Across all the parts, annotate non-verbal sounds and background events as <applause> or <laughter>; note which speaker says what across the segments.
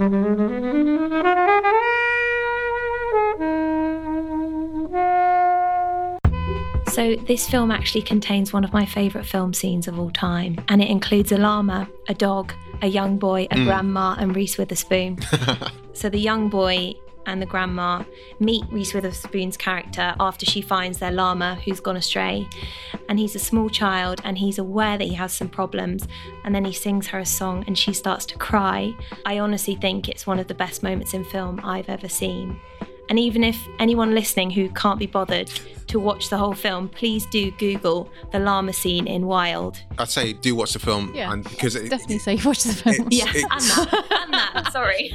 Speaker 1: So, this film actually contains one of my favourite film scenes of all time, and it includes a llama, a dog, a young boy, a mm. grandma, and Reese Witherspoon. <laughs> so, the young boy and the grandma meet Reese Witherspoon's character after she finds their llama who's gone astray. And he's a small child and he's aware that he has some problems. And then he sings her a song and she starts to cry. I honestly think it's one of the best moments in film I've ever seen. And even if anyone listening who can't be bothered to watch the whole film, please do Google the llama scene in Wild.
Speaker 2: I'd say do watch the film,
Speaker 3: Yeah,
Speaker 2: and because it,
Speaker 3: Definitely say watch the film.
Speaker 2: it's-
Speaker 1: Yeah, and that, and that, sorry.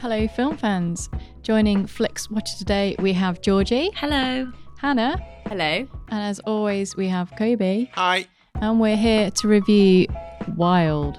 Speaker 3: Hello, film fans. Joining Flix Watcher today, we have Georgie,
Speaker 1: Hello.
Speaker 3: Hannah,
Speaker 4: Hello.
Speaker 3: and as always, we have Kobe.
Speaker 2: Hi.
Speaker 3: And we're here to review Wild.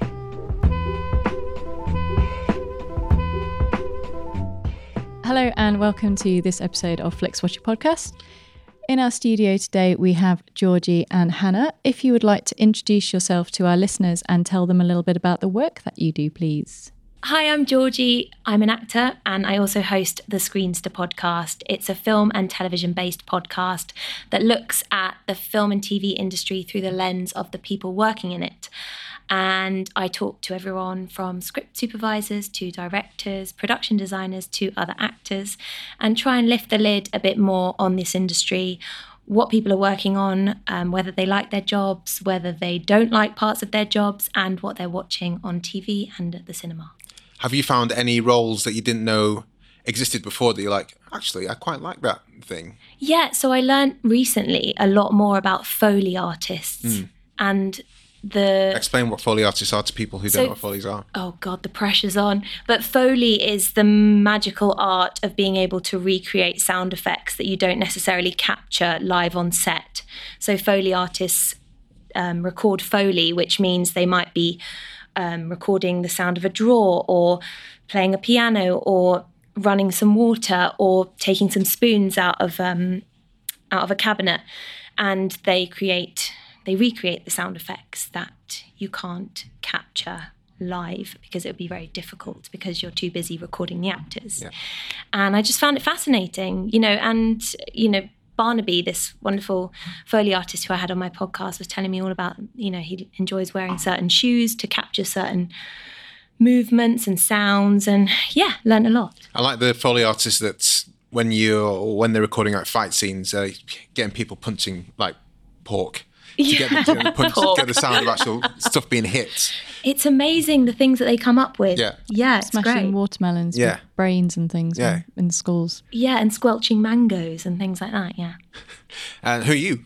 Speaker 3: Hello and welcome to this episode of Flix Watcher Podcast. In our studio today, we have Georgie and Hannah. If you would like to introduce yourself to our listeners and tell them a little bit about the work that you do, please.
Speaker 1: Hi, I'm Georgie. I'm an actor and I also host the Screenster podcast. It's a film and television based podcast that looks at the film and TV industry through the lens of the people working in it. And I talk to everyone from script supervisors to directors, production designers to other actors, and try and lift the lid a bit more on this industry, what people are working on, um, whether they like their jobs, whether they don't like parts of their jobs, and what they're watching on TV and at the cinema.
Speaker 2: Have you found any roles that you didn't know existed before that you're like, actually, I quite like that thing?
Speaker 1: Yeah, so I learned recently a lot more about Foley artists and the
Speaker 2: Explain what Foley artists are to people who
Speaker 1: So-
Speaker 2: don't know what Foley's are.
Speaker 1: oh god, the pressure's on. But Foley is the magical art of being able to recreate sound effects that you don't necessarily capture live on set. So Foley artists um, record Foley, which means they might be um, recording the sound of a drawer or playing a piano or running some water or taking some spoons out of um, out of a cabinet, and they create they recreate the sound effects that you can't capture live because it would be very difficult because you're too busy recording the actors. And I just found it fascinating, you know, and you know. Barnaby, this wonderful Foley artist who I had on my podcast, was telling me all about, you know, he enjoys wearing certain shoes to capture certain movements and sounds, and yeah, learned a lot.
Speaker 2: I like the Foley artists that when you're when they're recording like fight scenes, uh, getting people punching like pork to get, the, to <laughs> punch,
Speaker 1: Pork.
Speaker 2: get the sound of actual stuff being hit.
Speaker 1: It's amazing the things that they come up with.
Speaker 2: Yeah.
Speaker 1: yeah, it's
Speaker 3: Smashing
Speaker 1: great.
Speaker 3: watermelons
Speaker 2: Yeah.
Speaker 3: with brains and things
Speaker 2: Yeah.
Speaker 3: in, in schools.
Speaker 1: Yeah, and squelching mangoes and things like that. Yeah. <laughs>
Speaker 2: And who are you?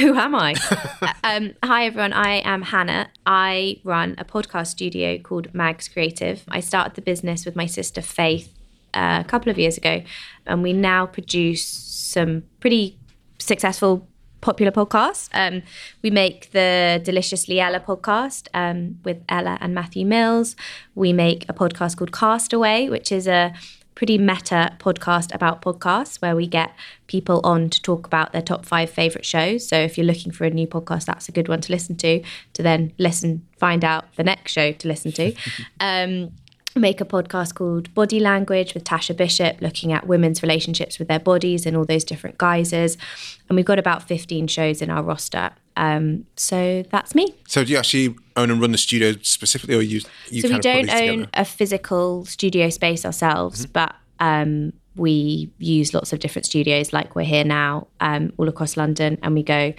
Speaker 4: Who am I? <laughs> um, hi, everyone. I am Hannah. I run a podcast studio called Mags Creative. I started the business with my sister Faith uh, a couple of years ago, and we now produce some pretty successful popular podcasts. Um, we make the Deliciously Ella podcast um, with Ella and Matthew Mills. We make a podcast called Castaway, which is a pretty meta podcast about podcasts where we get people on to talk about their top five favorite shows. So if you're looking for a new podcast, that's a good one to listen to, to then listen, find out the next show to listen to. <laughs> um, make a podcast called Body Language with Tasha Bishop, looking at women's relationships with their bodies and all those different guises. And we've got about 15 shows in our roster. Um, so that's me.
Speaker 2: So do you actually own and run the studio specifically, or you? you
Speaker 4: so we don't own
Speaker 2: together?
Speaker 4: a physical studio space ourselves, but um, we use lots of different studios, like we're here now, um, all across London, and we go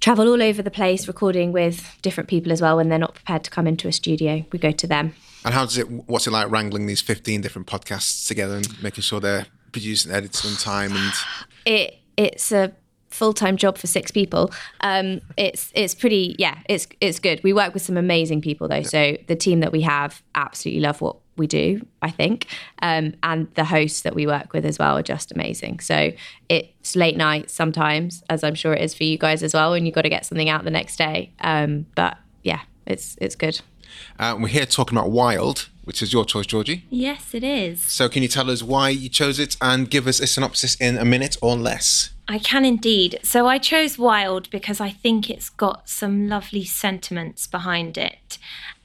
Speaker 4: travel all over the place, recording with different people as well. When they're not prepared to come into a studio, we go to them.
Speaker 2: And how does it? What's it like wrangling these fifteen different podcasts together and making sure they're produced and edited on time? And <sighs>
Speaker 4: it it's a full time job for six people. Um, it's it's pretty yeah it's it's good. We work with some amazing people though, so the team that we have absolutely love what we do. I think, um, and the hosts that we work with as well are just amazing. So it's late nights sometimes, as I'm sure it is for you guys as well, and you've got to get something out the next day. Um, but yeah, it's it's good.
Speaker 2: Uh, we're here talking about Wild, which is your choice, Georgie.
Speaker 1: Yes, it is.
Speaker 2: So can you tell us why you chose it and give us a synopsis in a minute or less?
Speaker 1: I can indeed. So I chose Wild because I think it's got some lovely sentiments behind it.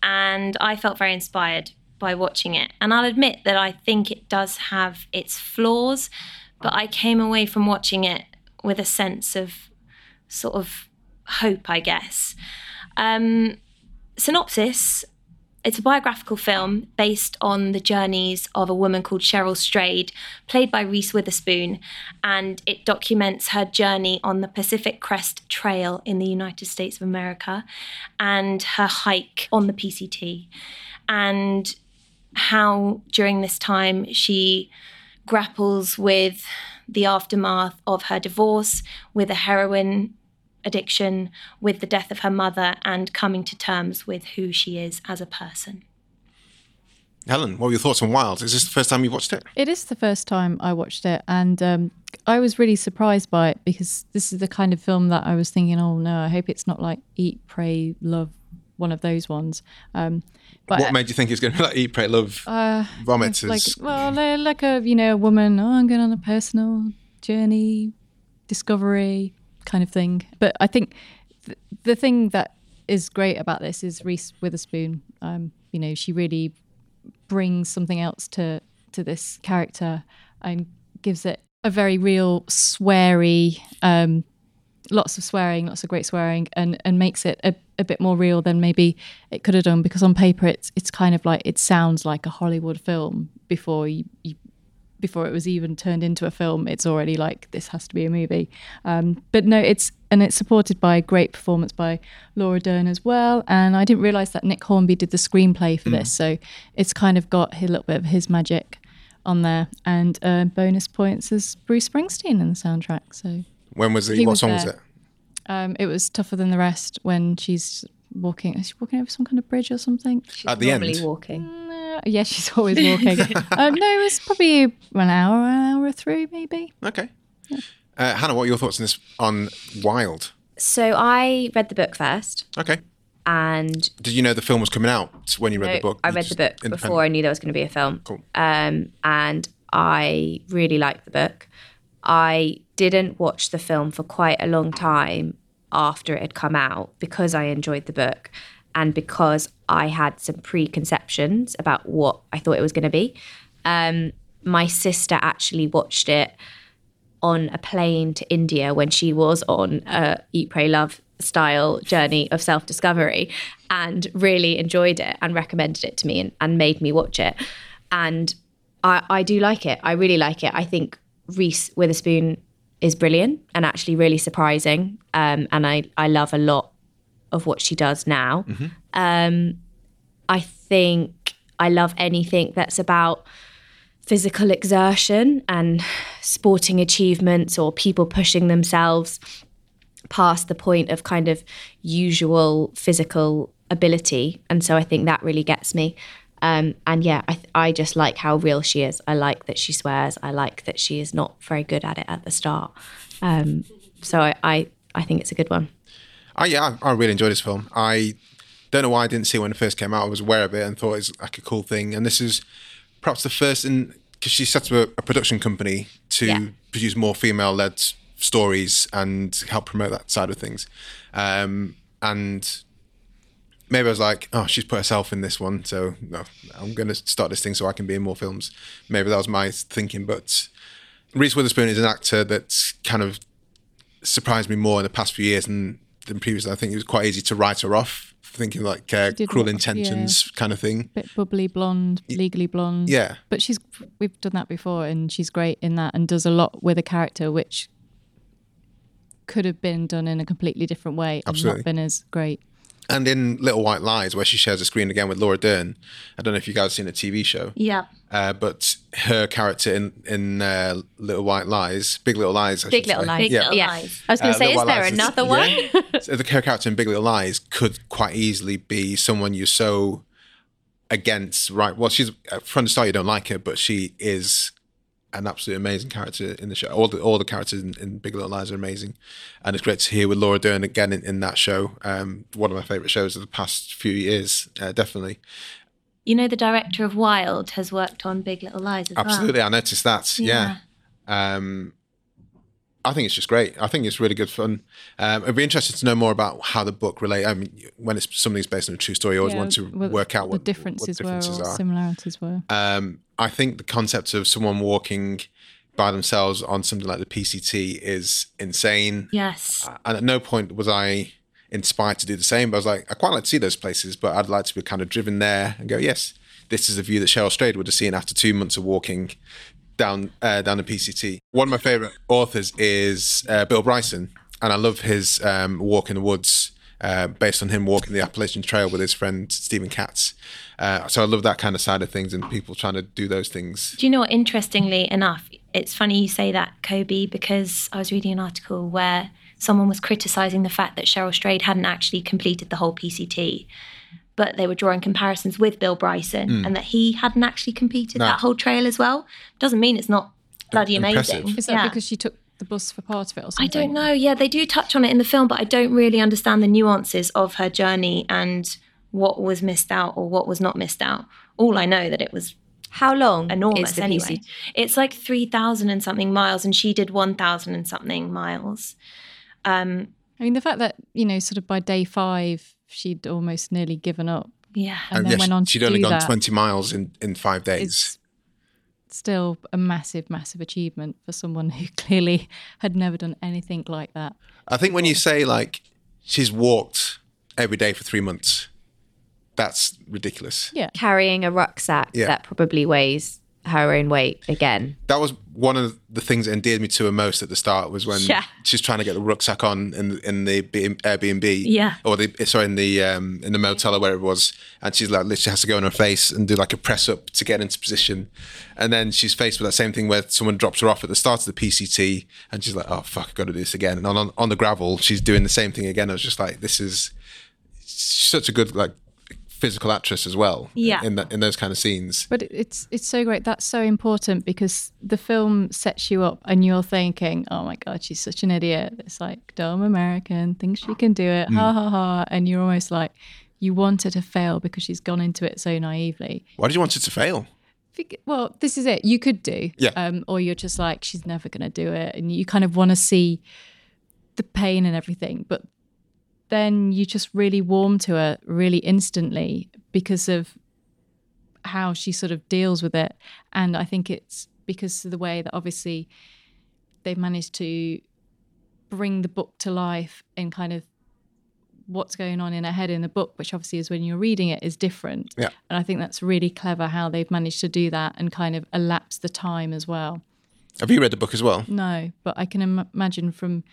Speaker 1: And I felt very inspired by watching it. And I'll admit that I think it does have its flaws, but I came away from watching it with a sense of sort of hope, I guess. Um, synopsis it's a biographical film based on the journeys of a woman called Cheryl Strayed, played by Reese Witherspoon, and it documents her journey on the Pacific Crest Trail in the United States of America and her hike on the PCT, and how during this time she grapples with the aftermath of her divorce, with a heroin addiction, with the death of her mother, and coming to terms with who she is as a person.
Speaker 2: Helen, what were your thoughts on Wild? Is this the first time you've watched it?
Speaker 3: It is the first time I watched it, and um, I was really surprised by it because this is the kind of film that I was thinking, oh no, I hope it's not like Eat, Pray, Love, one of those ones. Um, but
Speaker 2: What made you think it's going to be like Eat, Pray, Love, Vomit?
Speaker 3: it's like well, like a you know a woman. Oh, I'm going on a personal journey, discovery kind of thing. But I think th- the thing that is great about this is Reese Witherspoon. Um, you know, she really brings something else to to this character and gives it a very real sweary um lots of swearing lots of great swearing and and makes it a, a bit more real than maybe it could have done because on paper it's it's kind of like it sounds like a hollywood film before you, you before it was even turned into a film it's already like this has to be a movie um, but no it's and it's supported by a great performance by laura dern as well and i didn't realize that nick hornby did the screenplay for this so it's kind of got a little bit of his magic on there and uh, bonus points as bruce springsteen in the soundtrack so
Speaker 2: when was it? What
Speaker 3: was
Speaker 2: song was it?
Speaker 3: um, it was tougher than the rest when she's walking is she walking over some kind of bridge or something She's
Speaker 2: At the
Speaker 4: Normally
Speaker 2: end?
Speaker 4: walking.
Speaker 3: Yeah she's always walking <laughs> um, no it was probably an hour an hour through maybe
Speaker 2: Okay. Uh, Hannah, what are your thoughts on this on Wild?
Speaker 4: So I read the book first,
Speaker 2: Okay.
Speaker 4: and
Speaker 2: Did you know the film was coming out when you read
Speaker 4: No,
Speaker 2: the book?
Speaker 4: I read the book before I knew there was going to be a film.
Speaker 2: Cool.
Speaker 4: Um, and I really liked the book. I didn't watch the film for quite a long time after it had come out because I enjoyed the book and because I had some preconceptions about what I thought it was going to be. Um, my sister actually watched it on a plane to India when she was on a Eat, Pray, Love style journey of self discovery and really enjoyed it and recommended it to me and, and made me watch it. And I, I do like it. I really like it. I think Reese Witherspoon is brilliant and actually really surprising. Um, and I, I love a lot of what she does now. Um, I think I love anything that's about physical exertion and sporting achievements or people pushing themselves past the point of kind of usual physical ability. And so I think that really gets me. Um, and yeah, I, I just like how real she is. I like that she swears. I like that she is not very good at it at the start. Um, so I, I I think it's a good one.
Speaker 2: Oh yeah, I, I really enjoyed this film. I don't know why I didn't see it when it first came out. I was aware of it and thought it was like a cool thing. And this is perhaps the first in because she set up a, a production company to
Speaker 4: Yeah.
Speaker 2: produce more female-led stories and help promote that side of things. Um, and maybe I was like, oh, she's put herself in this one, so no, I'm going to start this thing so I can be in more films. Maybe that was my thinking. But Reese Witherspoon is an actor that's kind of surprised me more in the past few years than, than previously. I think it was quite easy to write her off, thinking like uh, cruel
Speaker 3: what-
Speaker 2: intentions kind of thing.
Speaker 3: bit bubbly blonde, legally blonde.
Speaker 2: Yeah.
Speaker 3: But she's we've done that before and she's great in that and does a lot with a character which could have been done in a completely different way and
Speaker 2: Absolutely.
Speaker 3: not been as great.
Speaker 2: And in Little White Lies, where she shares a screen again with Laura Dern, I don't know if you guys have seen a TV show.
Speaker 1: Yeah.
Speaker 2: Uh, but her character in in uh, Little White Lies, Big Little Lies, I
Speaker 4: Big Little
Speaker 2: say.
Speaker 4: Lies.
Speaker 1: Big
Speaker 2: Yeah.
Speaker 1: Little
Speaker 4: Yeah.
Speaker 1: Lies.
Speaker 4: I was going
Speaker 2: Uh,
Speaker 4: to say,
Speaker 2: Little
Speaker 4: is
Speaker 2: White
Speaker 4: there
Speaker 2: Lies
Speaker 4: another one?
Speaker 2: yeah. <laughs> <laughs> So the her character in Big Little Lies could quite easily be someone you're so against, right? Well, she's uh, from the start you don't like her, but she is an absolutely amazing character in the show. All the all the characters in, in Big Little Lies are amazing, and it's great to hear with Laura Dern again in, in that show. Um, one of my favorite shows of the past few years, uh, definitely.
Speaker 1: You know, the director of Wild has worked on Big Little Lies as well.
Speaker 2: Absolutely, I noticed that. Yeah. Um, I think it's just great. I think it's really good fun. Um, I'd be interested to know more about how the book relate. I mean, when it's something's based on a true story, you always
Speaker 3: Yeah,
Speaker 2: want to
Speaker 3: what
Speaker 2: work out
Speaker 3: the
Speaker 2: what
Speaker 3: differences,
Speaker 2: what differences
Speaker 3: were or
Speaker 2: are.
Speaker 3: similarities were.
Speaker 2: Um, I think the concept of someone walking by themselves on something like the PCT is insane.
Speaker 1: Yes.
Speaker 2: And at no point was I inspired to do the same. But I was like, I quite like to see those places, but I'd like to be kind of driven there and go, yes, this is a view that Cheryl Strayed would have seen after two months of walking down uh, down the PCT. One of my favorite authors is uh, Bill Bryson, and I love his um, Walk in the Woods. Uh, based on him walking the Appalachian Trail with his friend Stephen Katz, uh, so I love that kind of side of things and people trying to do those things.
Speaker 1: Do you know what? Interestingly enough, it's funny you say that, Kobe, because I was reading an article where someone was criticizing the fact that Cheryl Strayed hadn't actually completed the whole PCT, but they were drawing comparisons with Bill Bryson mm. and that he hadn't actually competed
Speaker 2: No.
Speaker 1: that whole trail as well. Doesn't mean it's not bloody
Speaker 2: Impressive.
Speaker 1: amazing.
Speaker 3: Is that
Speaker 1: Yeah.
Speaker 3: because she took the bus for part of it or something?
Speaker 1: I don't know. Yeah, they do touch on it in the film, but I don't really understand the nuances of her journey and what was missed out or what was not missed out. All I know that it was
Speaker 4: How long
Speaker 1: enormous
Speaker 4: is the
Speaker 1: anyway.
Speaker 4: PCT?
Speaker 1: It's like 3,000 and something miles, and she did 1,000 and something miles.
Speaker 3: Um, I mean, the fact that, you know, sort of by day five, she'd almost nearly given up
Speaker 1: Yeah.
Speaker 3: and, uh, then
Speaker 2: yes,
Speaker 3: went on to
Speaker 2: she'd
Speaker 3: do
Speaker 2: only gone
Speaker 3: that.
Speaker 2: 20 miles in, in five days.
Speaker 3: It's still a massive, massive achievement for someone who <laughs> clearly had never done anything like that.
Speaker 2: I think when you say like she's walked every day for three months, that's ridiculous.
Speaker 3: Yeah.
Speaker 4: Carrying a rucksack
Speaker 2: Yeah.
Speaker 4: that probably weighs her own weight again.
Speaker 2: That was one of the things that endeared me to her most at the start was when
Speaker 4: Yeah.
Speaker 2: she's trying to get the rucksack on in in the Airbnb,
Speaker 1: Yeah.
Speaker 2: or the sorry in the um, in the motel or where it was, and she's like literally has to go on her face and do like a press up to get into position, and then she's faced with that same thing where someone drops her off at the start of the PCT, and she's like, oh fuck, I got to do this again, and on, on on the gravel she's doing the same thing again. I was just like, this is such a good like physical actress as well,
Speaker 1: Yeah.
Speaker 2: in that in those kind of scenes.
Speaker 3: But it's it's so great. That's so important because the film sets you up, and you're thinking, "Oh my god, she's such an idiot." It's like dumb American thinks she can do it, ha ha ha, and you're almost like you want her to fail because she's gone into it so naively.
Speaker 2: Why did you want her to fail?
Speaker 3: Well, this is it. You could do,
Speaker 2: Yeah.
Speaker 3: um, or you're just like she's never going to do it, and you kind of want to see the pain and everything, but then you just really warm to her really instantly because of how she sort of deals with it. And I think it's because of the way that obviously they've managed to bring the book to life and kind of what's going on in her head in the book, which obviously is when you're reading it is different.
Speaker 2: Yeah.
Speaker 3: And I think that's really clever how they've managed to do that and kind of elapse the time as well.
Speaker 2: Have you read the book as well?
Speaker 3: No, but I can Im- imagine from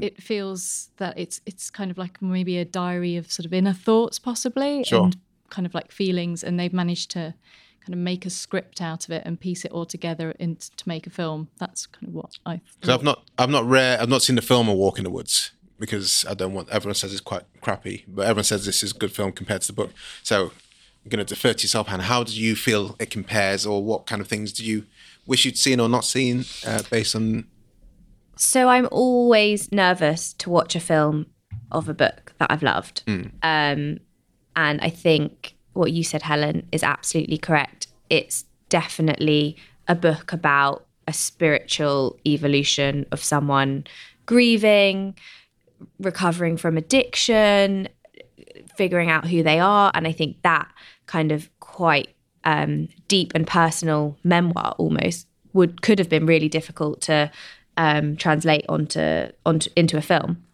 Speaker 3: it feels that it's it's kind of like maybe a diary of sort of inner thoughts possibly
Speaker 2: Sure.
Speaker 3: and kind of like feelings and they've managed to kind of make a script out of it and piece it all together in, to make a film. That's kind of what I
Speaker 2: Because I've not, I've not read, I've not seen the film A Walk in the Woods because I don't want. Everyone says it's quite crappy, but everyone says this is a good film compared to the book. So I'm going to defer to yourself, Hannah. How do you feel it compares, or what kind of things do you wish you'd seen or not seen, uh, based on
Speaker 4: So I'm always nervous to watch a film of a book that I've loved. Um, and I think what you said, Helen, is absolutely correct. It's definitely a book about a spiritual evolution of someone grieving, recovering from addiction, figuring out who they are. And I think that kind of quite um, deep and personal memoir almost would could have been really difficult to um, translate onto onto into a film.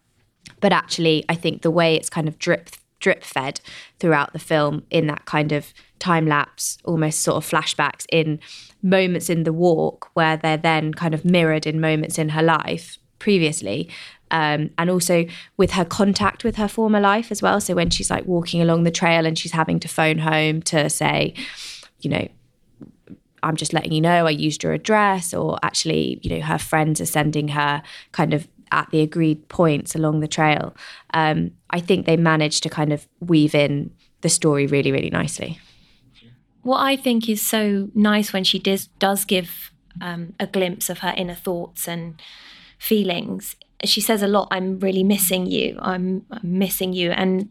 Speaker 4: But actually, I think the way it's kind of drip drip fed throughout the film in that kind of time lapse, almost sort of flashbacks in moments in the walk where they're then kind of mirrored in moments in her life previously. Um, and also with her contact with her former life as well. So when she's like walking along the trail and she's having to phone home to say, you know, I'm just letting you know I used your address, or actually, you know, her friends are sending her kind of at the agreed points along the trail. Um, I think they managed to kind of weave in the story really, really nicely.
Speaker 1: What I think is so nice when she does does give um, a glimpse of her inner thoughts and feelings. She says a lot. I'm really missing you. I'm, I'm missing you, and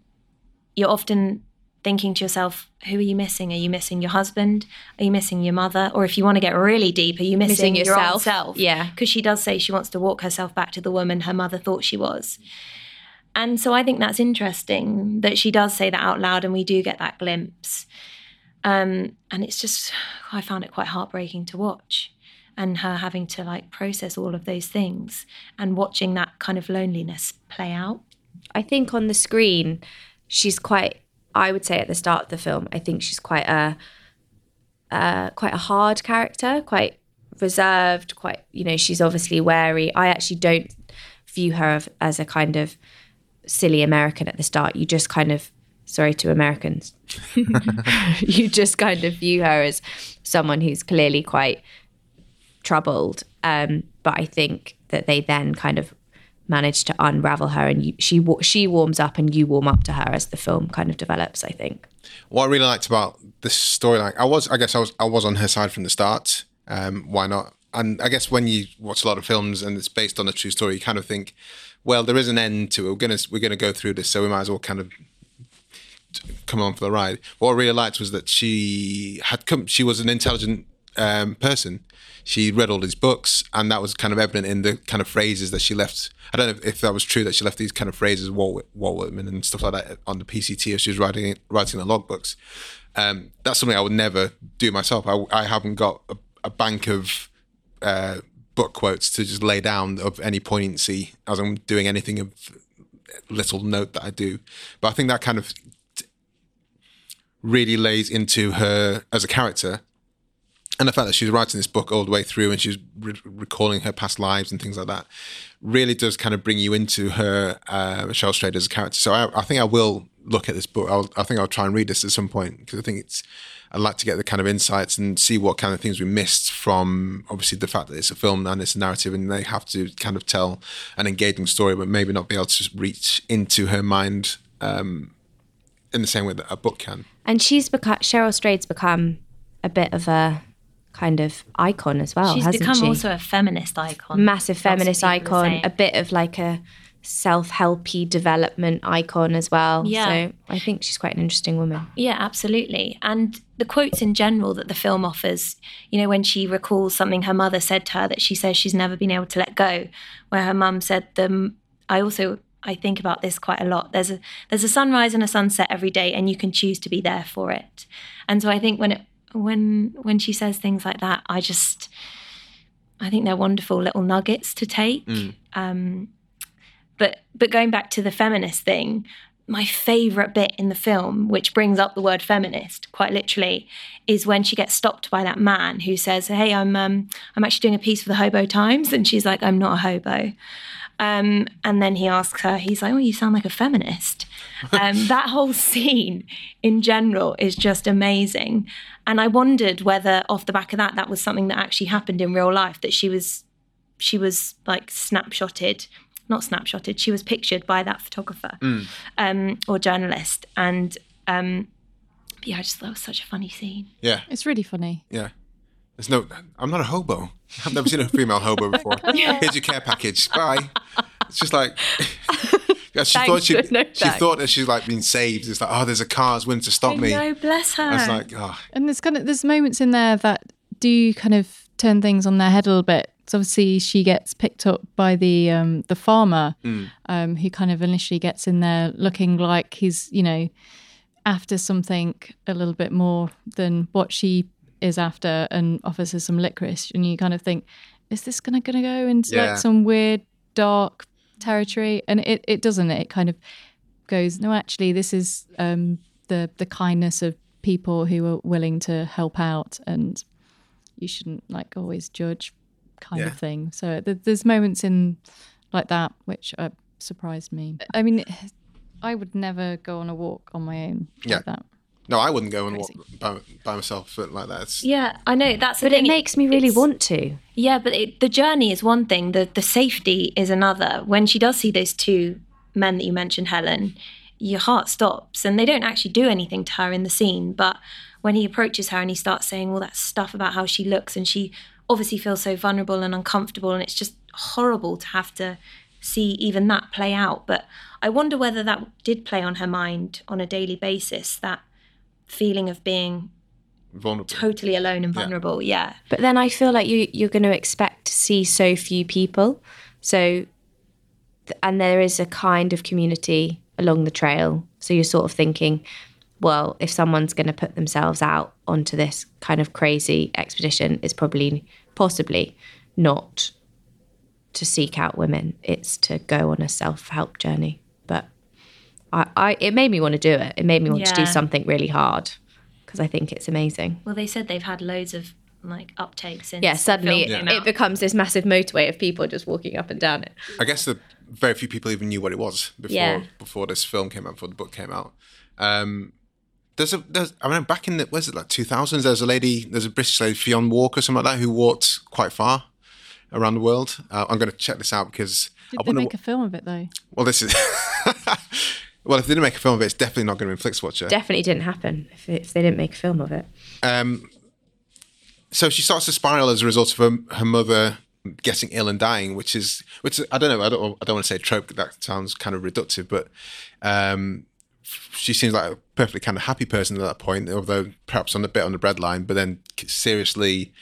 Speaker 1: you're often thinking to yourself, who are you missing? Are you missing your husband? Are you missing your mother? Or if you want to get really deep, are you missing,
Speaker 4: Missing
Speaker 1: your own
Speaker 4: yourself.
Speaker 1: self?
Speaker 4: Yeah.
Speaker 1: Because she does say she wants to walk herself back to the woman her mother thought she was. And so I think that's interesting that she does say that out loud and we do get that glimpse. Um, and it's just, I found it quite heartbreaking to watch and her having to like process all of those things and watching that kind of loneliness play out.
Speaker 4: I think on the screen, she's quite. I would say at the start of the film, I think she's quite a, uh, quite a hard character, quite reserved. Quite, you know, she's obviously wary. I actually don't view her as a kind of silly American at the start. You just kind of, sorry to Americans, <laughs> you just kind of view her as someone who's clearly quite troubled. Um, but I think that they then kind of manage to unravel her, and you, she she warms up, and you warm up to her as the film kind of develops. I think.
Speaker 2: What I really liked about this storyline, I was, I guess, I was, I was on her side from the start. Um, why not? And I guess when you watch a lot of films and it's based on a true story, you kind of think, well, there is an end to it. We're gonna, we're gonna go through this, so we might as well kind of come on for the ride. What I really liked was that she had come. She was an intelligent um, person. She read all these books, and that was kind of evident in the kind of phrases that she left. I don't know if, that was true that she left these kind of phrases, Walt, Walt Whitman and stuff like that, on the PCT as she was writing writing the logbooks. Um, that's something I would never do myself. I, I haven't got a, a bank of uh, book quotes to just lay down of any poignancy as I'm doing anything of little note that I do. But I think that kind of really lays into her as a character. And the fact that she's writing this book all the way through and she's re- recalling her past lives and things like that really does kind of bring you into her, uh, Michelle as a character. So I, I think I will look at this book. I'll, I think I'll try and read this at some point because I think it's, I'd like to get the kind of insights and see what kind of things we missed from obviously the fact that it's a film and it's a narrative and they have to kind of tell an engaging story, but maybe not be able to reach into her mind um, in the same way that a book can.
Speaker 4: And she's become Cheryl Strayed's become a bit of a kind of icon as well,
Speaker 1: She's become
Speaker 4: she?
Speaker 1: also a feminist icon.
Speaker 4: Massive feminist icon, a bit of like a self-helpy development icon as well.
Speaker 1: Yeah.
Speaker 4: So I think she's quite an interesting woman.
Speaker 1: Yeah, absolutely. And the quotes in general that the film offers, you know, when she recalls something her mother said to her that she says she's never been able to let go, where her mum said them I also I think about this quite a lot. There's a there's a sunrise and a sunset every day and you can choose to be there for it. And so I think when it when when she says things like that, I just I think they're wonderful little nuggets to take. Um, but but going back to the feminist thing, my favorite bit in the film, which brings up the word feminist quite literally, is when she gets stopped by that man who says, "Hey, I'm um, I'm actually doing a piece for the Hobo Times," and she's like, "I'm not a hobo." Um, and then he asks her, he's like, "Oh, you sound like a feminist." Um, <laughs> that whole scene in general is just amazing, and I wondered whether, off the back of that, that was something that actually happened in real life. That she was she was like snapshotted not snapshotted she was pictured by that photographer um, or journalist and um, yeah i just thought it was such a funny scene
Speaker 2: Yeah,
Speaker 3: It's really funny.
Speaker 2: yeah. There's no. I'm not a hobo. I've never seen a female hobo before. <laughs> Here's your care package. Bye. It's just like. <laughs> Yeah, she
Speaker 4: Thanks,
Speaker 2: thought she,
Speaker 4: no
Speaker 2: she
Speaker 4: thanks.
Speaker 2: thought that she's like being saved. It's like, oh, there's a car that's willing to stop me.
Speaker 1: No, bless her.
Speaker 2: I was like, oh,
Speaker 3: And there's kind of there's moments in there that do kind of turn things on their head a little bit. So obviously she gets picked up by the um, the farmer, um, who kind of initially gets in there looking like he's you know after something a little bit more than what she is after, and offers her some licorice, and you kind of think, is this gonna gonna go into
Speaker 2: Yeah.
Speaker 3: like some weird dark territory? And it it doesn't. It kind of goes no actually this is um the the kindness of people who are willing to help out and you shouldn't like always judge kind
Speaker 2: Yeah.
Speaker 3: of thing so th- there's moments in like that which uh, surprised me i mean i would never go on a walk on my own
Speaker 2: Yeah.
Speaker 3: like that
Speaker 2: no, I wouldn't go and walk by, by myself like that. It's,
Speaker 1: yeah, I know that's. the
Speaker 4: But it makes me really
Speaker 1: it's-
Speaker 4: want to.
Speaker 1: Yeah, but it, the journey is one thing. The the safety is another. When she does see those two men that you mentioned, Helen, your heart stops, and they don't actually do anything to her in the scene. But when he approaches her and he starts saying all that stuff about how she looks, and she obviously feels so vulnerable and uncomfortable, and it's just horrible to have to see even that play out. But I wonder whether that did play on her mind on a daily basis. That feeling of being
Speaker 2: vulnerable.
Speaker 1: totally alone and vulnerable. Yeah.
Speaker 4: But then I feel like you you're going to expect to see so few people. So and there is a kind of community along the trail. So you're sort of thinking, well, if someone's going to put themselves out onto this kind of crazy expedition, it's probably possibly not to seek out women. It's to go on a self-help journey. But I, I it made me want to do it. It made me want to do something really hard because I think it's amazing.
Speaker 1: Well, they said they've had loads of like uptakes since.
Speaker 4: yeah, suddenly
Speaker 1: film came
Speaker 4: it becomes this massive motorway of people just walking up and down it.
Speaker 2: I guess the very few people even knew what it was before
Speaker 4: Yeah.
Speaker 2: before this film came out, before the book came out. Um, there's a there's I mean back in the was it like 2000s? There's a lady, there's a British lady, Fionn Walker, or something like that, who walked quite far around the world. Uh, I'm going to check this out because
Speaker 3: did
Speaker 2: I
Speaker 3: they make a film of it though
Speaker 2: well, this is <laughs> <laughs> well, if they didn't make a film of it, it's definitely not going to be in Flixwatcher.
Speaker 4: Definitely didn't happen if, if they didn't make a film of it.
Speaker 2: Um, so she starts to spiral as a result of her, her mother getting ill and dying, which is which I don't know. I don't I don't want to say trope. That sounds kind of reductive, but um, she seems like a perfectly kind of happy person at that point, although perhaps on a bit on the breadline. But then seriously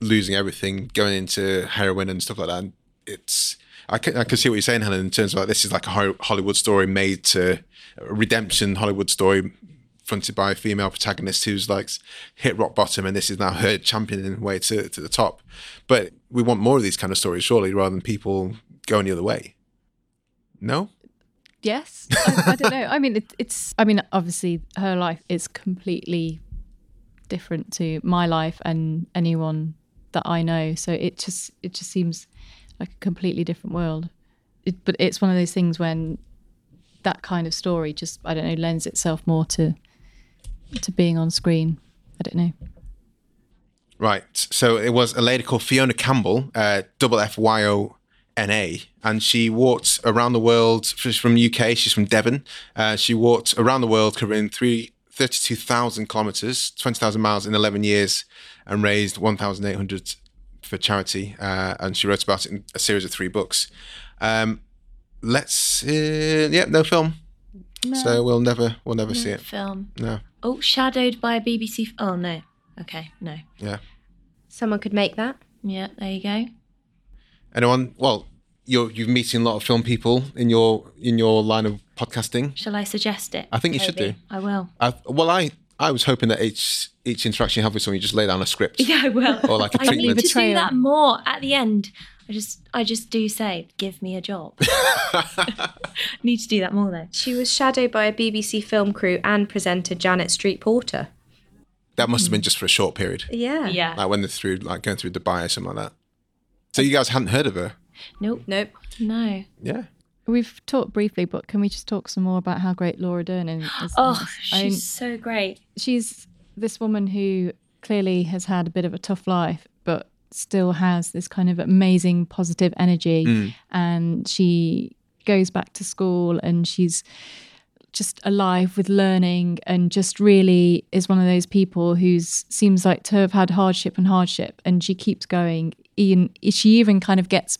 Speaker 2: losing everything, going into heroin and stuff like that. And it's I can, I can see what you're saying, Helen, in terms of like this is like a Hollywood story made to redemption Hollywood story fronted by a female protagonist who's like hit rock bottom and this is now her championing way to, to the top. But we want more of these kind of stories, surely, rather than people going the other way. No?
Speaker 3: yes I, I don't know i mean it, it's i mean obviously her life is completely different to my life and anyone that i know so it just it just seems like a completely different world it, but it's one of those things when that kind of story just i don't know lends itself more to to being on screen i don't know
Speaker 2: Right. So it was a lady called Ffyona Campbell, uh, double F Y O N A, and she walked around the world. She's from UK. She's from Devon. Uh, she walked around the world, covering three. 32,000 kilometers, 20,000 miles in 11 years, and raised 1,800 for charity. Uh, and she wrote about it in a series of three books. Um, let's, uh, yeah, no film. So we'll never, we'll never see it.
Speaker 1: film.
Speaker 2: No,
Speaker 1: Oh, shadowed by a BBC. F- oh no. Okay, no.
Speaker 2: yeah.
Speaker 4: Someone could make that.
Speaker 1: Yeah, there you go.
Speaker 2: Anyone? Well, you're you're meeting a lot of film people in your in your line of podcasting.
Speaker 1: Shall I suggest it?
Speaker 2: I think you should do.
Speaker 1: I will.
Speaker 2: I, well, I I was hoping that each each interaction you have with someone, you just lay down a script. <laughs>
Speaker 1: Yeah, I will.
Speaker 2: Or like a
Speaker 1: I treatment. I need
Speaker 2: treatment.
Speaker 1: to do that more at the end. I just, I just do say, give me a job. <laughs> <laughs> need to do that more though.
Speaker 4: She was shadowed by a BBC film crew and presenter Janet Street Porter.
Speaker 2: That must have hmm. been just for a short period,
Speaker 4: Yeah.
Speaker 1: Yeah.
Speaker 2: like when they're through, like going through Dubai or something like that. So you guys hadn't heard of her?
Speaker 1: Nope.
Speaker 4: Nope.
Speaker 1: No.
Speaker 2: Yeah.
Speaker 3: we've talked briefly but can we just talk some more about how great laura dern is <gasps> is
Speaker 1: Oh,
Speaker 3: this? I mean,
Speaker 1: she's so great.
Speaker 3: she's this woman who clearly has had a bit of a tough life, but still has this kind of amazing positive energy. Mm. And she goes back to school and she's just alive with learning and just really is one of those people who seems like to have had hardship and hardship. And she keeps going. Even she even kind of gets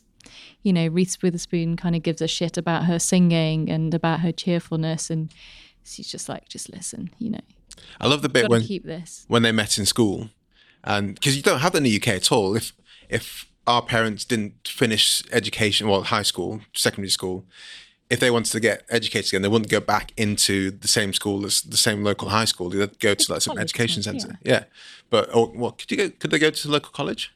Speaker 3: you know reese witherspoon kind of gives a shit about her singing and about her cheerfulness. And she's just like just listen you know.
Speaker 2: I love the bit when
Speaker 3: keep this.
Speaker 2: when they met in school, and because you don't have that in the UK at all. If if our parents didn't finish education, well, high school, secondary school, if they wanted to get educated again, they wouldn't go back into the same school as the same local high school. They'd go to like some
Speaker 3: college,
Speaker 2: education centre. Yeah. but or what could you go? Could they go to the local college?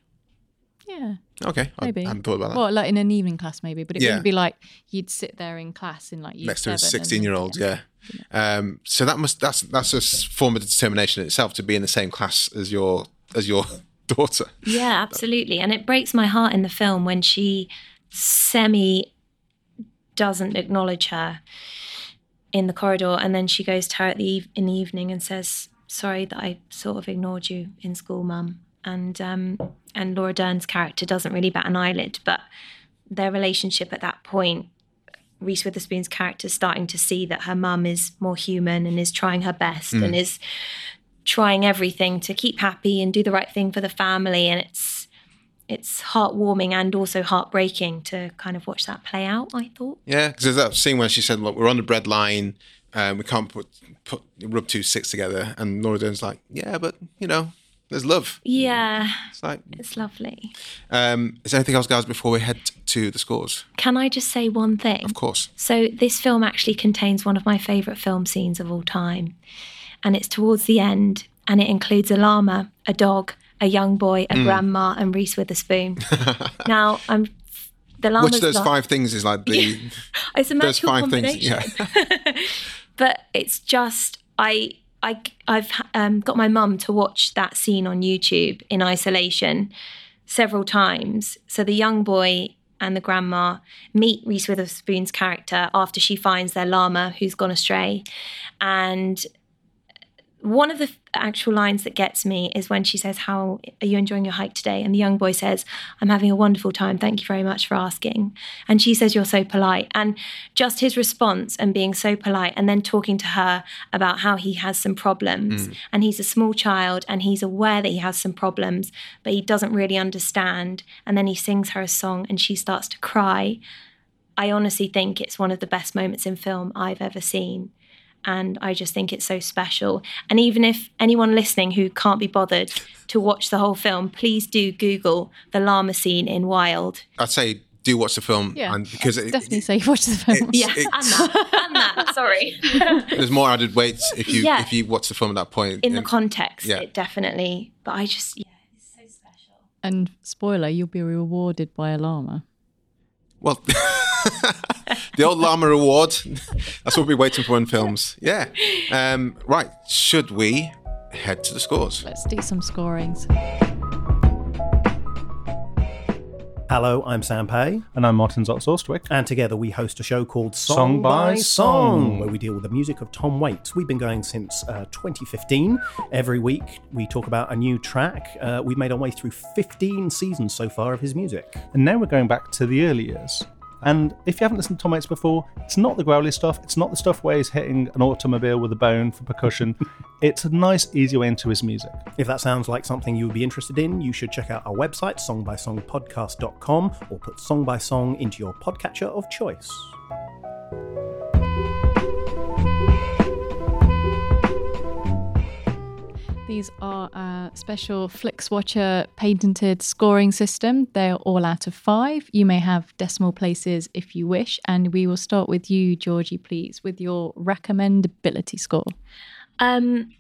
Speaker 3: yeah
Speaker 2: Okay, I,
Speaker 3: maybe
Speaker 2: I hadn't thought about that.
Speaker 3: well like in an evening class maybe but it
Speaker 2: Yeah.
Speaker 3: wouldn't be like you'd sit there in class in like
Speaker 2: Next to a sixteen-year-old, yeah. Um, so that must that's that's a form of determination in itself to be in the same class as your as your <laughs> daughter.
Speaker 1: Yeah, absolutely. And it breaks my heart in the film when she semi doesn't acknowledge her in the corridor and then she goes to her at the eve- in the evening and says, "Sorry that I sort of ignored you in school, mum." And um and Laura Dern's character doesn't really bat an eyelid, but their relationship at that point Reese Witherspoon's character is starting to see that her mum is more human and is trying her best and is trying everything to keep happy and do the right thing for the family and it's it's heartwarming and also heartbreaking to kind of watch that play out i thought
Speaker 2: Yeah, because there's that scene where she said, "Look, we're on the bread line. Um, we can't put put rub two sticks together." And Laura Dern's like, "Yeah, but you know, there's love."
Speaker 1: yeah
Speaker 2: It's like,
Speaker 1: it's lovely
Speaker 2: um, is there anything else, guys, before we head to the scores?
Speaker 1: can i just say one thing
Speaker 2: Of course.
Speaker 1: So this film actually contains one of my favourite film scenes of all time. And it's towards the end and it includes a llama, a dog, a young boy, a grandma, and Reese Witherspoon. <laughs> now I'm the llama's
Speaker 2: Which those
Speaker 1: not-
Speaker 2: five things is like the <laughs>
Speaker 1: it's a
Speaker 2: those
Speaker 1: magical
Speaker 2: five things? Yeah. <laughs>
Speaker 1: but it's just I I I've um, got my mum to watch that scene on YouTube in isolation several times. So the young boy and the grandma meet Reese Witherspoon's character after she finds their llama who's gone astray, and one of the actual lines that gets me is when she says, How are you enjoying your hike today? And the young boy says, I'm having a wonderful time. Thank you very much for asking. And she says, You're so polite. And just his response and being so polite and then talking to her about how he has some problems. Mm. And he's a small child and he's aware that he has some problems, but he doesn't really understand. And then he sings her a song and she starts to cry. I honestly think it's one of the best moments in film I've ever seen and I just think it's so special. And even if anyone listening who can't be bothered to watch the whole film, please do Google the llama scene in Wild.
Speaker 2: I'd say do watch the film,
Speaker 3: yeah
Speaker 2: and because it,
Speaker 3: definitely say watch the film
Speaker 2: it's-
Speaker 1: Yeah,
Speaker 2: it-
Speaker 1: and that, and that. Sorry. <laughs>
Speaker 2: there's more added weight if you
Speaker 1: Yeah.
Speaker 2: if you watch the film at that point.
Speaker 1: in the context,
Speaker 2: Yeah.
Speaker 1: it definitely. But I just, yeah, it's so special.
Speaker 3: and spoiler you'll be rewarded by a llama
Speaker 2: Well, <laughs> the old llama reward. That's what we're waiting for in films. Yeah. Um, right. Should we head to the scores?
Speaker 3: let's do some scorings
Speaker 5: Hello, I'm Sam Pay,
Speaker 6: And I'm Martin Zaltz Austwick.
Speaker 5: and together we host a show called Song,
Speaker 6: Song by Song.
Speaker 5: where we deal with the music of Tom Waits. We've been going since uh, 2015. Every week we talk about a new track. Uh, we've made our way through 15 seasons so far of his music.
Speaker 6: And now we're going back to the early years. And if you haven't listened to Tom Waits before, it's not the growly stuff. It's not the stuff where he's hitting an automobile with a bone for percussion. <laughs> it's a nice, easy way into his music.
Speaker 5: If that sounds like something you would be interested in, you should check out our website, songbysongpodcast.com, or put Song by Song into your podcatcher of choice.
Speaker 3: These are a special FlixWatcher patented scoring system. They're all out of five. You may have decimal places if you wish. And we will start with you, Georgie, please, with your recommendability score.
Speaker 1: Um,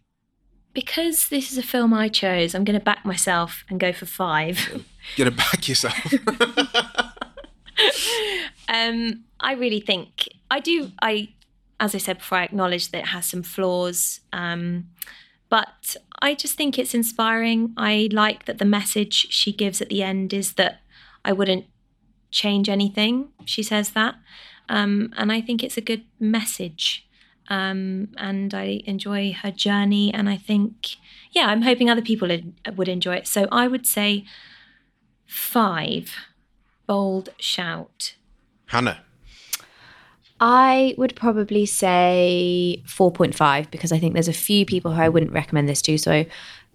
Speaker 1: because this is a film I chose, I'm going to back myself and go for five.
Speaker 2: Get it back yourself. <laughs>
Speaker 1: Um, I really think I do. I, as I said before, I acknowledge that it has some flaws, um, but I just think it's inspiring. I like that the message she gives at the end is that I wouldn't change anything. She says that, um, and I think it's a good message. Um, and I enjoy her journey, and I think, yeah, I'm hoping other people would- would enjoy it. So I would say five. Bold shout.
Speaker 2: Hannah.
Speaker 4: I would probably say 4.5 because I think there's a few people who I wouldn't recommend this to. So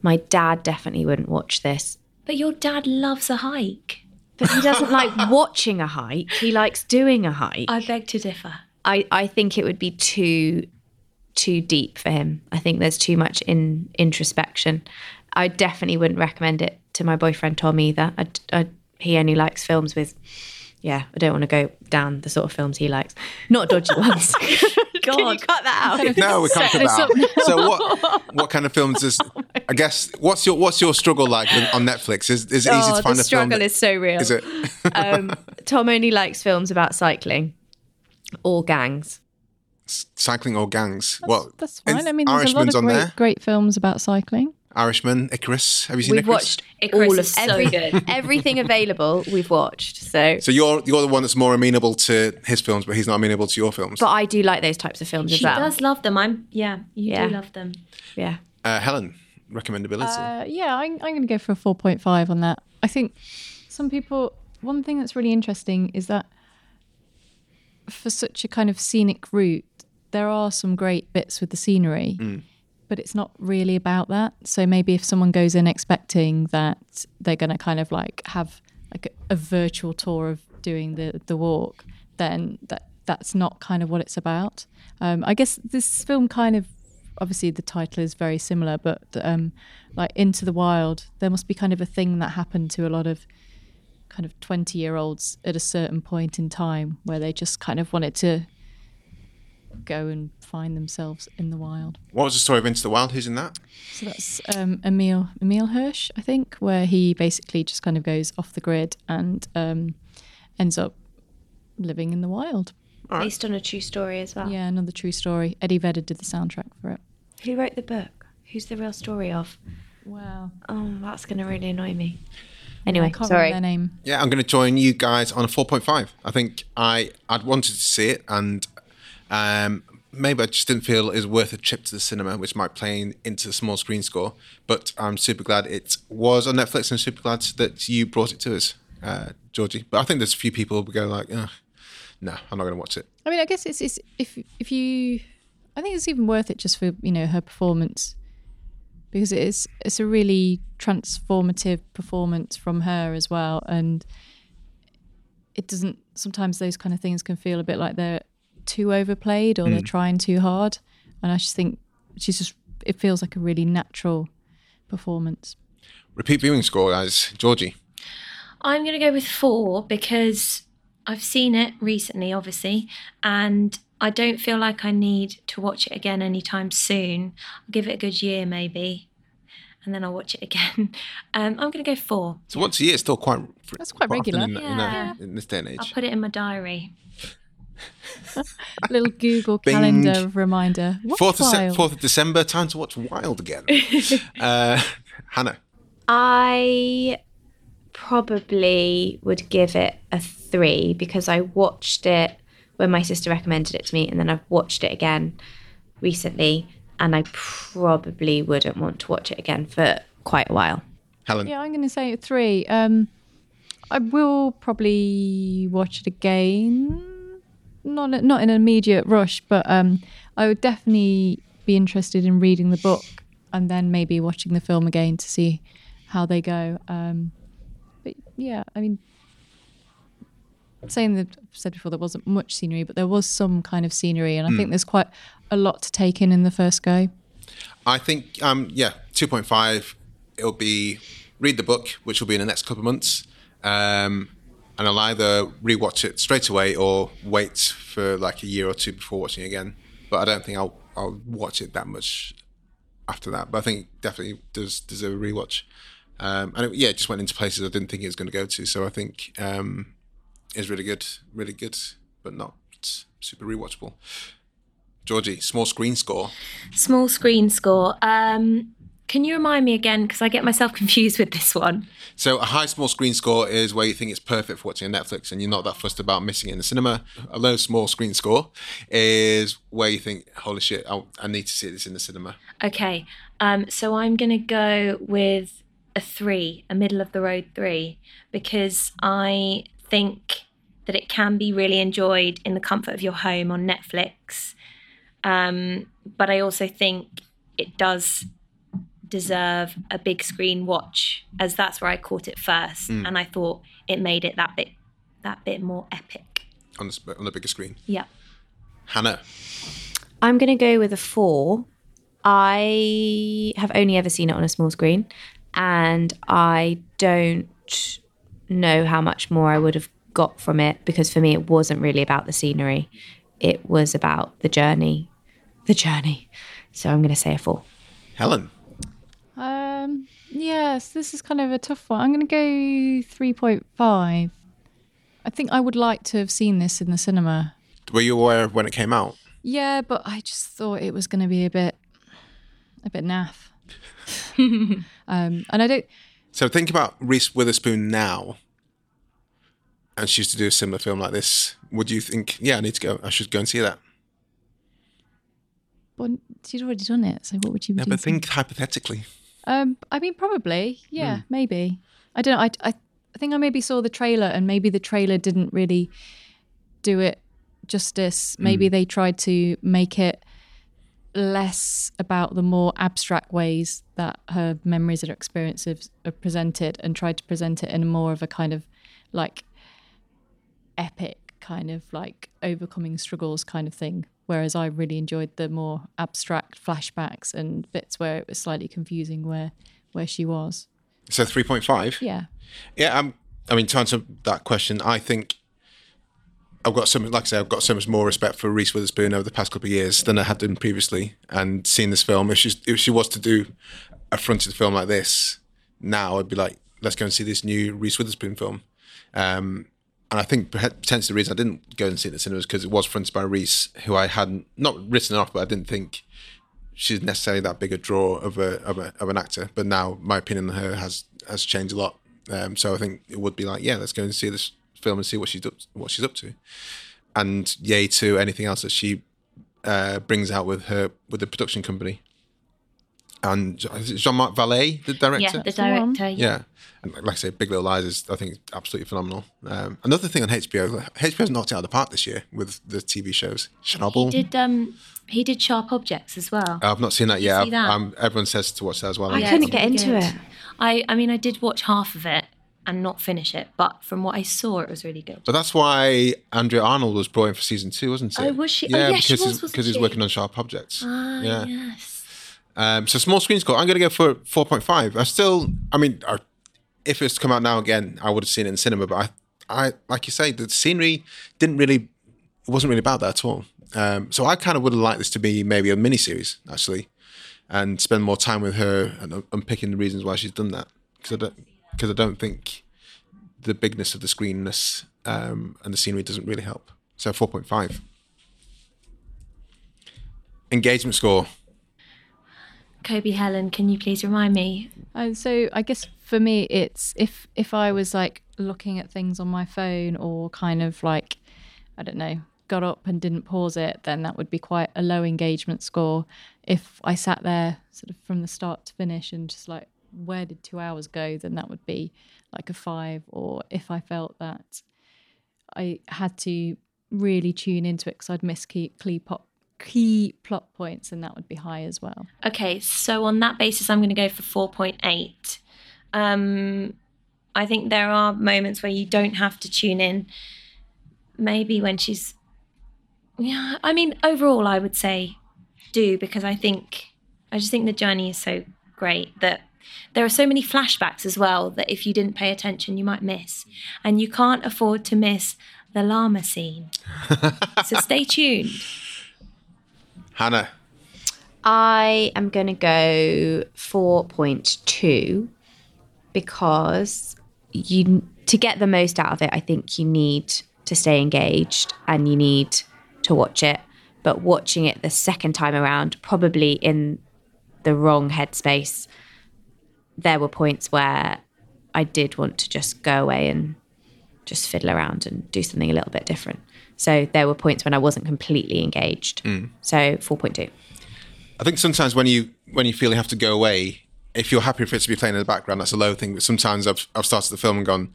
Speaker 4: my dad definitely wouldn't watch this.
Speaker 1: But your dad loves a hike.
Speaker 4: But he doesn't like <laughs> watching a hike. He likes doing a hike.
Speaker 1: I beg to differ.
Speaker 4: I, I think it would be too too deep for him. I think there's too much in introspection. I definitely wouldn't recommend it to my boyfriend Tom either. I, I, he only likes films with, yeah. I don't want to go down the sort of films he likes, not dodgy <laughs> ones. Can you cut that out?
Speaker 2: No, we can't cut that out. So what? What kind of films is? <laughs> I guess what's your what's your struggle like with- on Netflix? Is is it easy
Speaker 4: Oh,
Speaker 2: to find
Speaker 4: the
Speaker 2: a film?
Speaker 4: struggle
Speaker 2: that-
Speaker 4: is so real.
Speaker 2: Is it?
Speaker 4: um, Tom only likes films about cycling or gangs.
Speaker 2: Cycling or gangs? well,
Speaker 3: That's fine. I mean, there's a lot of great,
Speaker 2: there.
Speaker 3: great films about cycling.
Speaker 2: Irishman, Icarus. Have you seen
Speaker 4: We've
Speaker 2: Icarus?
Speaker 4: watched
Speaker 1: Icarus
Speaker 4: all of
Speaker 1: so
Speaker 4: every,
Speaker 1: good. <laughs>
Speaker 4: everything available. We've watched. So,
Speaker 2: So you're you're the one that's more amenable to his films, but he's not amenable to your films.
Speaker 4: but I do like those types of films as
Speaker 1: She
Speaker 4: well.
Speaker 1: does love them. I'm yeah, you
Speaker 4: Yeah.
Speaker 1: do love them.
Speaker 4: Yeah.
Speaker 2: Uh, Helen, recommendability.
Speaker 3: Uh, yeah, I'm, I'm going to go for a 4.5 on that. I think some people, one thing that's really interesting is that for such a kind of scenic route, there are some great bits with the scenery, but it's not really about that. So maybe if someone goes in expecting that they're going to kind of like have like a, a virtual tour of doing the, the walk, then that that's not kind of what it's about. Um, I guess this film kind of obviously the title is very similar, but um, like Into the Wild, there must be kind of a thing that happened to a lot of kind of 20 year olds at a certain point in time where they just kind of wanted to go and find themselves in the wild.
Speaker 2: what was the story of Into the Wild? Who's in that?
Speaker 3: So that's um, Emile Emile Hirsch, I think, where he basically just kind of goes off the grid and um, ends up living in the wild.
Speaker 4: Based on a true story as well.
Speaker 3: Yeah, another true story. Eddie Vedder did the soundtrack for it.
Speaker 4: Who wrote the book? Who's the real story of?
Speaker 3: Wow.
Speaker 4: Oh, that's going to really annoy me.
Speaker 3: I
Speaker 4: Anyway,
Speaker 3: can't
Speaker 4: sorry.
Speaker 3: remember their name.
Speaker 2: Yeah, I'm going to join you guys on a 4.5. I think I I'd wanted to see it, and um, maybe I just didn't feel it was worth a trip to the cinema, which might play in- into the small screen score. But I'm super glad it was on Netflix, and super glad that you brought it to us, uh, Georgie. But I think there's a few people who go like, no, I'm not going to watch it.
Speaker 3: I mean, I guess it's, it's if if you, I think it's even worth it just for you know her performance, because it is it's a really transformative performance from her as well, and it doesn't. Sometimes those kind of things can feel a bit like they're too overplayed or they're trying too hard, and I just think she's just. It feels like a really natural performance.
Speaker 2: Repeat viewing score, guys. Georgie.
Speaker 1: I'm going to go with four because I've seen it recently, obviously, and I don't feel like I need to watch it again anytime soon. I'll give it a good year, maybe, and then I'll watch it again. <laughs> Um, I'm going to go four.
Speaker 2: So once a year is still quite.
Speaker 3: That's quite
Speaker 2: often
Speaker 3: regular.
Speaker 2: in, you know,
Speaker 1: Yeah.
Speaker 2: in this day and age.
Speaker 1: I'll put it in my diary. <laughs>
Speaker 3: little Google
Speaker 2: Bing.
Speaker 3: calendar reminder.
Speaker 2: Fourth of, Se- 4th of December, time to watch Wild again. <laughs> uh, Hannah.
Speaker 4: I probably would give it a three because I watched it when my sister recommended it to me, and then I've watched it again recently, and I probably wouldn't want to watch it again for quite a while.
Speaker 2: Helen.
Speaker 3: Yeah, I'm going to say three. Um, I will probably watch it again. Not not in an immediate rush, but um, I would definitely be interested in reading the book and then maybe watching the film again to see how they go. Um, but yeah, I mean, saying that I've said before, there wasn't much scenery, but there was some kind of scenery, and I think there's quite a lot to take in in the first go.
Speaker 2: I think, um, yeah, 2.5, it'll be read the book, which will be in the next couple of months. Um, and I'll either rewatch it straight away or wait for like a year or two before watching it again. But I don't think I'll, I'll watch it that much after that. But I think it definitely does deserve a rewatch. Um, and it, yeah, it just went into places I didn't think it was going to go to. So I think um, it's really good, really good, but not super rewatchable. Georgie, small screen score.
Speaker 1: Small screen score. Um, can you remind me again? Because I get myself <laughs> confused with this one.
Speaker 2: So a high small screen score is where you think it's perfect for watching on Netflix and you're not that fussed about missing it in the cinema. A low small screen score is where you think, holy shit, I, I need to see this in the cinema.
Speaker 1: Okay, um, so I'm going to go with a three, a middle of the road three, because I think that it can be really enjoyed in the comfort of your home on Netflix. Um, but I also think it does deserve a big screen watch, as that's where I caught it first, hmm. and I thought it made it that bit that bit more epic.
Speaker 2: on the, sp- on the bigger screen.
Speaker 1: Yeah.
Speaker 2: Hannah,
Speaker 4: I'm going to go with a four. I have only ever seen it on a small screen, and I don't know how much more I would have got from it because for me, it wasn't really about the scenery. It was about the journey. The journey. So I'm going to say a four.
Speaker 2: Helen,
Speaker 3: Um, yes, this is kind of a tough one. I'm going to go 3.5. I think I would like to have seen this in the cinema.
Speaker 2: were you aware of when it came out?
Speaker 3: Yeah, but I just thought it was going to be a bit, a bit naff. <laughs> um, and I don't.
Speaker 2: So think about Reese Witherspoon now, and she used to do a similar film like this. Would you think, yeah, I need to go, I should go and see that?
Speaker 3: Well, she'd already done it, so what would you doing?
Speaker 2: but think hypothetically.
Speaker 3: Um, I mean, probably, yeah,
Speaker 2: Hmm.
Speaker 3: maybe. I don't know. I, I, I think I maybe saw the trailer, and maybe the trailer didn't really do it justice. Maybe
Speaker 2: Hmm.
Speaker 3: they tried to make it less about the more abstract ways that her memories and experiences are presented, and tried to present it in more of a kind of like epic kind of like overcoming struggles kind of thing. Whereas I really enjoyed the more abstract flashbacks and bits where it was slightly confusing where where she was.
Speaker 2: So 3.5?
Speaker 3: Yeah.
Speaker 2: Yeah, um, I mean, to answer that question, I think I've got so much, like I say, I've got so much more respect for Reese Witherspoon over the past couple of years than I had done previously. And seeing this film, if she's if she was to do a fronted film like this now, I'd be like, let's go and see this new Reese Witherspoon film. Um, and I think potentially the reason I didn't go and see it in the cinema was because it was fronted by Reese, who I hadn't not written off, but I didn't think she's necessarily that big a draw of a of, a, of an actor. But now my opinion on her has has changed a lot. Um, so I think it would be like, yeah, let's go and see this film and see what she's up, what she's up to, and yay to anything else that she uh, brings out with her with the production company. And Jean Marc Vallée, the director,
Speaker 1: Yeah, the director. Yeah.
Speaker 2: yeah. And like I say, Big Little Lies is, I think, absolutely phenomenal. Um, another thing on HBO, HBO's knocked it out of the park this year with the TV shows. Chernobyl.
Speaker 1: He did um he did Sharp Objects as well.
Speaker 2: I've not seen that yet.
Speaker 1: see that?
Speaker 2: Um, everyone says to watch that as well.
Speaker 4: I
Speaker 1: Yeah,
Speaker 4: couldn't get into
Speaker 1: good.
Speaker 4: it.
Speaker 1: I I mean I did watch half of it and not finish it, but from what I saw it was really good.
Speaker 2: But that's why Andrea Arnold was brought in for season two, wasn't it?
Speaker 1: Oh, was she? Oh, yeah,
Speaker 2: because
Speaker 1: she was,
Speaker 2: he's,
Speaker 1: wasn't
Speaker 2: because he's
Speaker 1: she?
Speaker 2: working on Sharp Objects.
Speaker 1: Ah,
Speaker 2: yeah.
Speaker 1: yes.
Speaker 2: Um, so small screen score. I'm going to go for 4.5. I still, I mean, I, if it's come out now again, I would have seen it in cinema. But I, I like you say, the scenery didn't really, it wasn't really about that at all. Um, so I kind of would have liked this to be maybe a mini series actually, and spend more time with her and un- unpicking the reasons why she's done that. Because I don't, because I don't think the bigness of the screenness um, and the scenery doesn't really help. So 4.5. Engagement score.
Speaker 1: Kobe Helen, can you please remind me?
Speaker 3: And so I guess for me, it's if if I was like looking at things on my phone or kind of like I don't know, got up and didn't pause it, then that would be quite a low engagement score. If I sat there sort of from the start to finish and just like where did two hours go, then that would be like a five. Or if I felt that I had to really tune into it because I'd miss key, key pop key plot points, and that would be high as well.
Speaker 1: Okay, so on that basis, I'm going to go for 4.8. Um, I think there are moments where you don't have to tune in. Maybe when she's, yeah. I mean, overall, I would say do because I think I just think the journey is so great that there are so many flashbacks as well that if you didn't pay attention, you might miss, and you can't afford to miss the llama scene. <laughs> so stay tuned.
Speaker 2: Hannah.
Speaker 4: I am going to go 4.2 because you to get the most out of it, I think you need to stay engaged and you need to watch it. But watching it the second time around, probably in the wrong headspace, there were points where I did want to just go away and just fiddle around and do something a little bit different. So there were points when I wasn't completely engaged. Mm. So 4.2.
Speaker 2: I think sometimes when you when you feel you have to go away, if you're happy for it to be playing in the background, that's a low thing. But sometimes I've I've started the film and gone,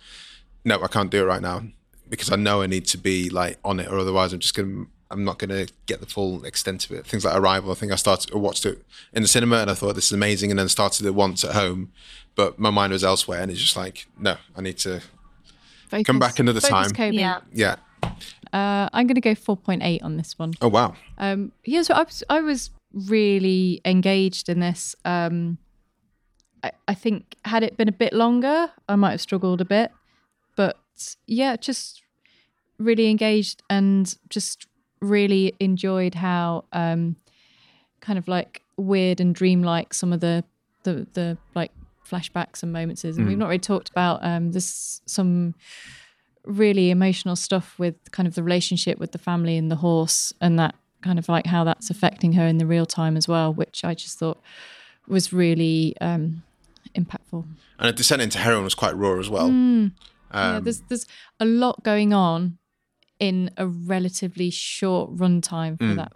Speaker 2: no, I can't do it right now. because I know I need to be like on it, or otherwise I'm just gonna I'm not gonna get the full extent of it. Things like Arrival, I think I started I watched it in the cinema and I thought this is amazing, and then started it once at home, but my mind was elsewhere, and it's just like no, I need to
Speaker 3: Focus,
Speaker 2: come back another
Speaker 3: focus,
Speaker 2: time.
Speaker 3: Kobe.
Speaker 1: Yeah.
Speaker 2: yeah.
Speaker 3: Uh, I'm going to go 4.8 on this one.
Speaker 2: Oh wow.
Speaker 3: Um, yeah, so I was, I was really engaged in this. Um, I, I think had it been a bit longer, I might have struggled a bit, but yeah, just really engaged and just really enjoyed how um, kind of like weird and dreamlike some of the the the like flashbacks and moments is. And we've not really talked about um, this some really emotional stuff with kind of the relationship with the family and the horse and that kind of like how that's affecting her in the real time as well, which I just thought was really um, impactful.
Speaker 2: And a descent into heroin was quite raw as well.
Speaker 3: Mm. yeah,
Speaker 2: Um,
Speaker 3: there's there's a lot going on in a relatively short runtime for that.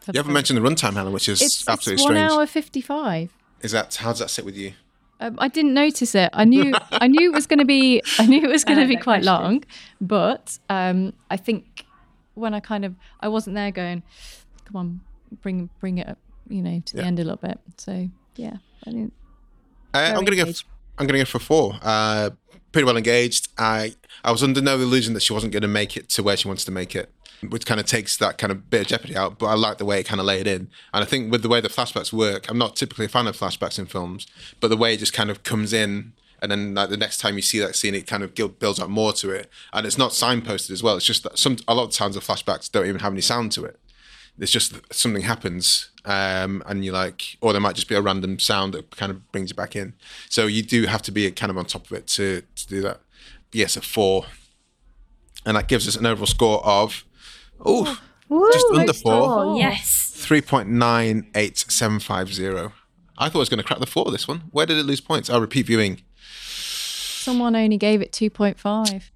Speaker 3: For
Speaker 2: Mm. you haven't mentioned the runtime, Helen, which is
Speaker 3: it's,
Speaker 2: absolutely
Speaker 3: it's one
Speaker 2: strange.
Speaker 3: hour fifty five.
Speaker 2: Is that how does that sit with you?
Speaker 3: Um, I didn't notice it. I knew <laughs> I knew it was going to be I knew it was going to be quite long, but um, I think when I kind of I wasn't there going, come on, bring bring it up, you know, to the
Speaker 2: Yeah.
Speaker 3: end a little bit. So yeah, I didn't.
Speaker 2: Uh, I'm gonna go.
Speaker 3: engaged.
Speaker 2: I'm gonna go for four. Uh, pretty well engaged. I I was under no illusion that she wasn't going to make it to where she wants to make it, which kind of takes that kind of bit of jeopardy out. But I like the way it kind of laid in, and I think with the way the flashbacks work, I'm not typically a fan of flashbacks in films, but the way it just kind of comes in. And then, like the next time you see that scene, it kind of builds up more to it, and it's not signposted as well. It's just that some a lot of times the flashbacks don't even have any sound to it. It's just something happens, um, and you're like, or there might just be a random sound that kind of brings you back in. So you do have to be kind of on top of it to to do that. Yes, a four, and that gives us an overall score of oh, just under four,
Speaker 1: Oh, yes.
Speaker 2: three point nine eight seven five zero. I thought I was going to crack the four this one. Where did it lose points? Oh, repeat viewing.
Speaker 3: Someone only gave it two point five.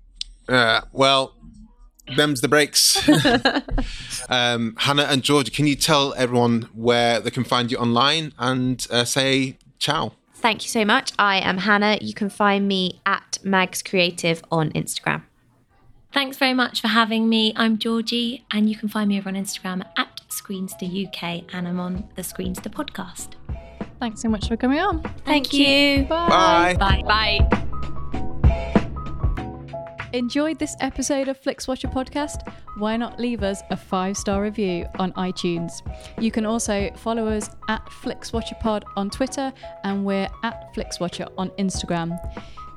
Speaker 2: Uh, well, them's the breaks. <laughs> <laughs> um, Hannah and Georgia, can you tell everyone where they can find you online and uh, say ciao?
Speaker 4: Thank you so much. I am Hannah. You can find me at Mags Creative on Instagram.
Speaker 1: Thanks very much for having me. I'm Georgie, and you can find me over on Instagram at Screenster UK, and I'm on the Screenster podcast.
Speaker 3: Thanks so much for coming on.
Speaker 1: Thank you.
Speaker 2: Bye.
Speaker 1: Bye. Bye.
Speaker 3: Enjoyed this episode of FlixWatcher podcast? Why not leave us a five star review on iTunes? You can also follow us at FlixWatcherPod on Twitter and we're at FlixWatcher on Instagram.